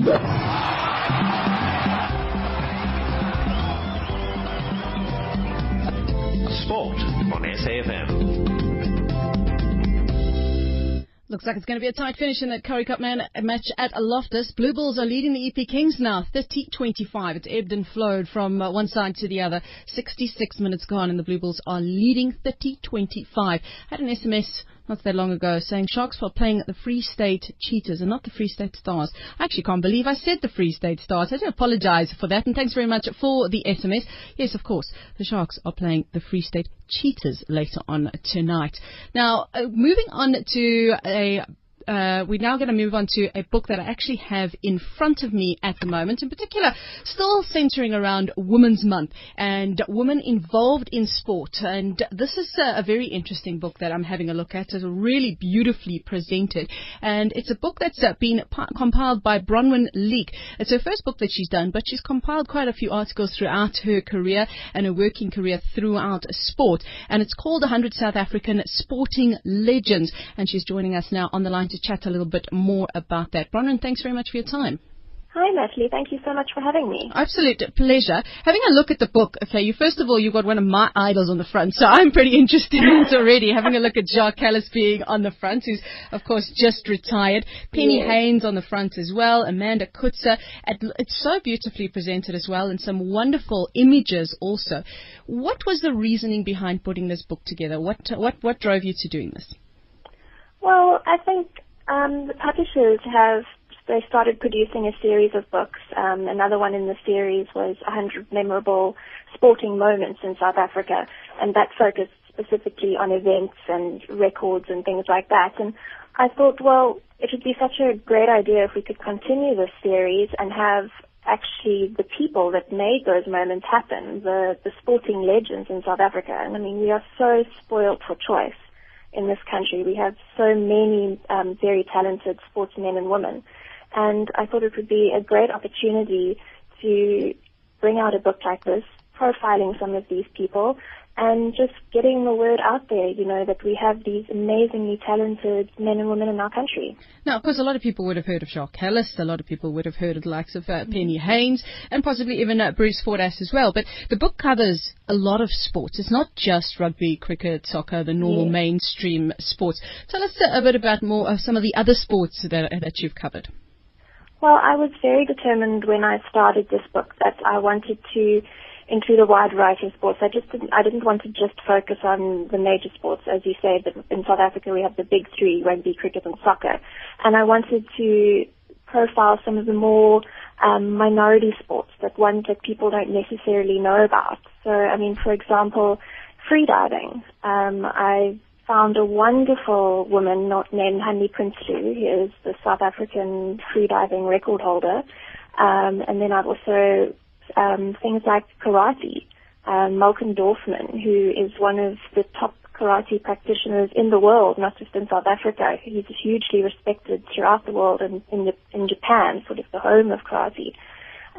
Sport on SAFM. Looks like it's going to be a tight finish in that Currie Cup man match at Loftus. Blue Bulls are leading the EP Kings now, 30-25. It's ebbed and flowed from uh, one side to the other. 66 minutes gone and the Blue Bulls are leading 30-25. I had an SMS not that long ago saying Sharks were playing at the Free State Cheetahs and not the Free State Stars. I actually can't believe I said the Free State Stars. I do apologize for that and thanks very much for the SMS. Yes, of course, the Sharks are playing the Free State Cheetahs later on tonight. Now, uh, moving on to a uh, we're now going to move on to a book that I actually have in front of me at the moment, in particular, still centering around Women's Month and women involved in sport. And this is a, a very interesting book that I'm having a look at. It's really beautifully presented. And it's a book that's uh, been p- compiled by Bronwen Leak. It's her first book that she's done, but she's compiled quite a few articles throughout her career and her working career throughout sport. And it's called 100 South African Sporting Legends. And she's joining us now on the line to chat a little bit more about that. Bronwen, thanks very much for your time. Hi, Natalie. Thank you so much for having me. Absolute pleasure. Having a look at the book, okay, you first of all, you've got one of my idols on the front, so I'm pretty interested in it already. Having a look at Jacques Kallis being on the front, who's, of course, just retired. Penny Yes. Heyns on the front as well. Amanda Coetzer. It's so beautifully presented as well, and some wonderful images also. What was the reasoning behind putting this book together? What, what, what drove you to doing this? Well, I think um, the publishers have they started producing a series of books. Um, another one in the series was 100 memorable sporting moments in South Africa, and that focused specifically on events and records and things like that. And I thought, well, it would be such a great idea if we could continue this series and have actually the people that made those moments happen, the, the sporting legends in South Africa. And I mean, we are so spoiled for choice in this country. We have so many um, very talented sportsmen and women. And I thought it would be a great opportunity to bring out a book like this, profiling some of these people, and just getting the word out there, you know, that we have these amazingly talented men and women in our country. Now, of course, a lot of people would have heard of Jacques Kallis. A lot of people would have heard of the likes of uh, Penny Heyns and possibly even uh, Bruce Fordyce as well. But the book covers a lot of sports. It's not just rugby, cricket, soccer, the normal mainstream sports. Tell us uh, a bit about more of some of the other sports that, that you've covered. Well, I was very determined when I started this book that I wanted to include a wide variety of sports. I just didn't, I didn't want to just focus on the major sports, as you say. But in South Africa we have the big three: rugby, cricket, and soccer. And I wanted to profile some of the more um, minority sports, that ones that people don't necessarily know about. So, I mean, for example, freediving. Um, I found a wonderful woman not named Hanli Prinsloo, who is the South African freediving record holder. Um, and then I've also um, things like karate. Um, Malcolm Dorfman, who is one of the top karate practitioners in the world, not just in South Africa. He's hugely respected throughout the world and in, the, in Japan, sort of the home of karate.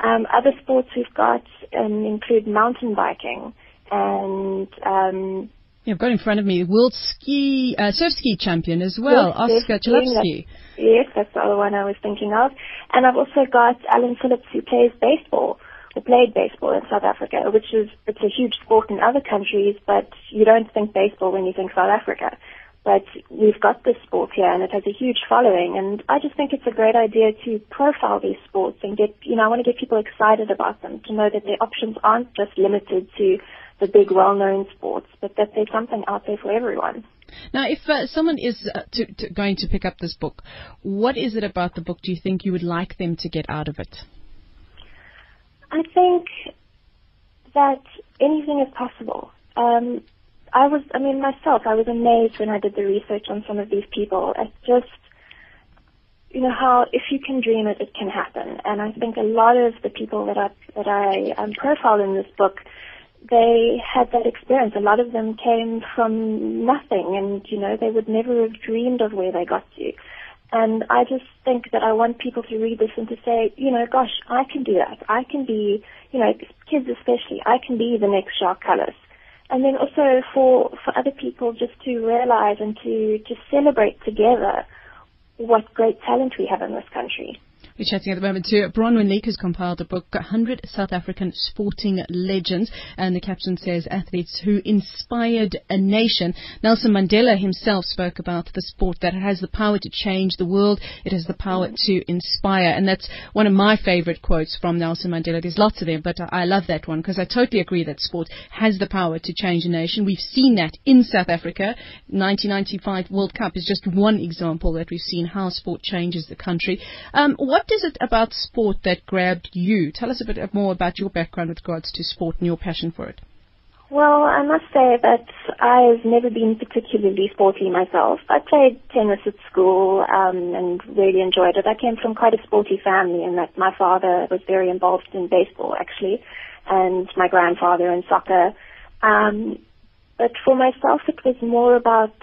Um, other sports we've got um, include mountain biking and um, Yeah, I've got in front of me world ski, uh, surf ski champion as well, Oscar yes, Chalupsky. Yes, that's the other one I was thinking of. And I've also got Alan Phillips who plays baseball, played baseball in South Africa, which is, it's a huge sport in other countries, but you don't think baseball when you think South Africa. But we've got this sport here and it has a huge following and I just think it's a great idea to profile these sports and get, you know, I want to get people excited about them, to know that their options aren't just limited to the big well-known sports, but that there's something out there for everyone. Now, if uh, someone is uh, to, to going to pick up this book, what is it about the book do you think you would like them to get out of it? I think that anything is possible. Um, I was, I mean, myself, I was amazed when I did the research on some of these people. It's just, you know, how if you can dream it, it can happen. And I think a lot of the people that I that I um, profiled in this book, they had that experience. A lot of them came from nothing, and you know, they would never have dreamed of where they got to. And I just think that I want people to read this and to say, you know, gosh, I can do that. I can be, you know, kids especially, I can be the next Jacques Kallis. And then also for, for other people just to realize and to, to celebrate together what great talent we have in this country. We're chatting at the moment to Bronwen Leak, who's compiled a book, 100 South African Sporting Legends, and the caption says, Athletes Who Inspired a Nation. Nelson Mandela himself spoke about the sport that has the power to change the world. It has the power to inspire. And that's one of my favorite quotes from Nelson Mandela. There's lots of them, but I love that one because I totally agree that sport has the power to change a nation. We've seen that in South Africa. 1995 World Cup is just one example that we've seen how sport changes the country. Um, what is it about sport that grabbed you? Tell us a bit more about your background with regards to sport and your passion for it. Well, I must say that I've never been particularly sporty myself. I played tennis at school um, and really enjoyed it. I came from quite a sporty family in that my father was very involved in baseball, actually, and my grandfather in soccer. Um, but for myself, it was more about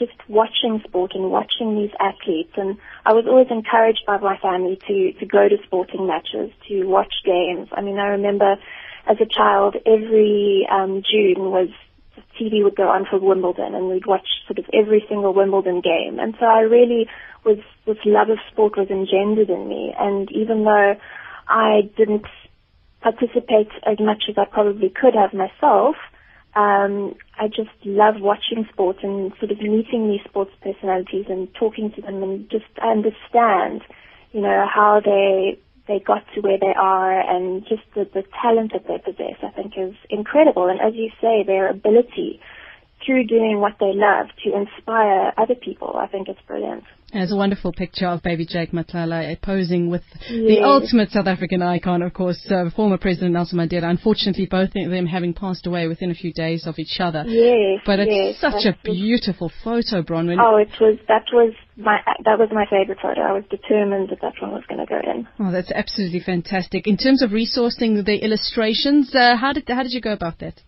just watching sport and watching these athletes. And I was always encouraged by my family to, to go to sporting matches, to watch games. I mean, I remember as a child, every um, June was TV would go on for Wimbledon, and we'd watch sort of every single Wimbledon game. And so I really was this love of sport was engendered in me. And even though I didn't participate as much as I probably could have myself, um, I just love watching sports and sort of meeting these sports personalities and talking to them and just understand, you know, how they they got to where they are and just the, the talent that they possess, I think is incredible. And as you say, their ability through doing what they love to inspire other people, I think it's brilliant. There's a wonderful picture of baby Jake Matlala posing with yes. the ultimate South African icon, of course, uh, former President Nelson Mandela. Unfortunately, both of them having passed away within a few days of each other. Yes, but it's yes, such a beautiful photo, Bronwen. Oh, it was. That was my that was my favorite photo. I was determined that that one was going to go in. Oh, that's absolutely fantastic. In terms of resourcing the illustrations, uh, how did how did you go about that?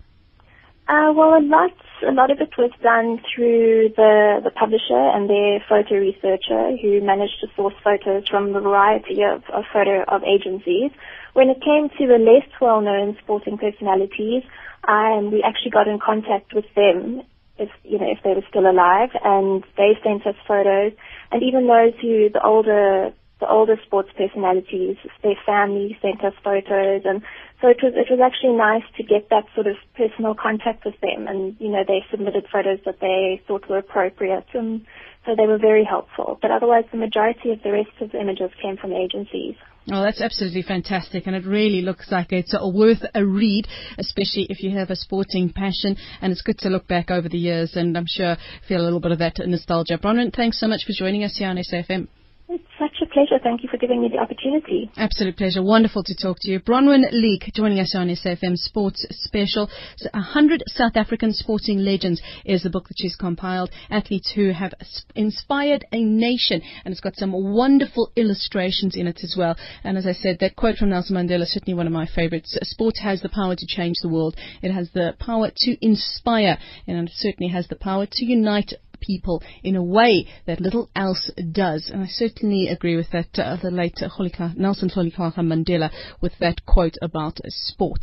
Uh, well, a lot, a lot of it was done through the, the publisher and their photo researcher who managed to source photos from a variety of, of photo of agencies. When it came to the less well-known sporting personalities, um, we actually got in contact with them if you know if they were still alive, and they sent us photos. And even those who the older the older sports personalities, their family sent us photos, and so it was it was actually nice to get that sort of personal contact with them, and you know they submitted photos that they thought were appropriate, and so they were very helpful. But otherwise, the majority of the rest of the images came from agencies. Oh, that's absolutely fantastic, and it really looks like it's worth a read, especially if you have a sporting passion. And it's good to look back over the years, and I'm sure feel a little bit of that nostalgia. Bronwen, thanks so much for joining us here on SAFM. It's such a pleasure. Thank you for giving me the opportunity. Absolute pleasure. Wonderful to talk to you. Bronwen Leak joining us on SAFM Sports Special. So 100 South African Sporting Legends is the book that she's compiled. Athletes who have inspired a nation. And it's got some wonderful illustrations in it as well. And as I said, that quote from Nelson Mandela is certainly one of my favorites. Sport has the power to change the world. It has the power to inspire. And it certainly has the power to unite people in a way that little else does. And I certainly agree with that, uh, the late Nelson Rolihlahla Mandela with that quote about sport.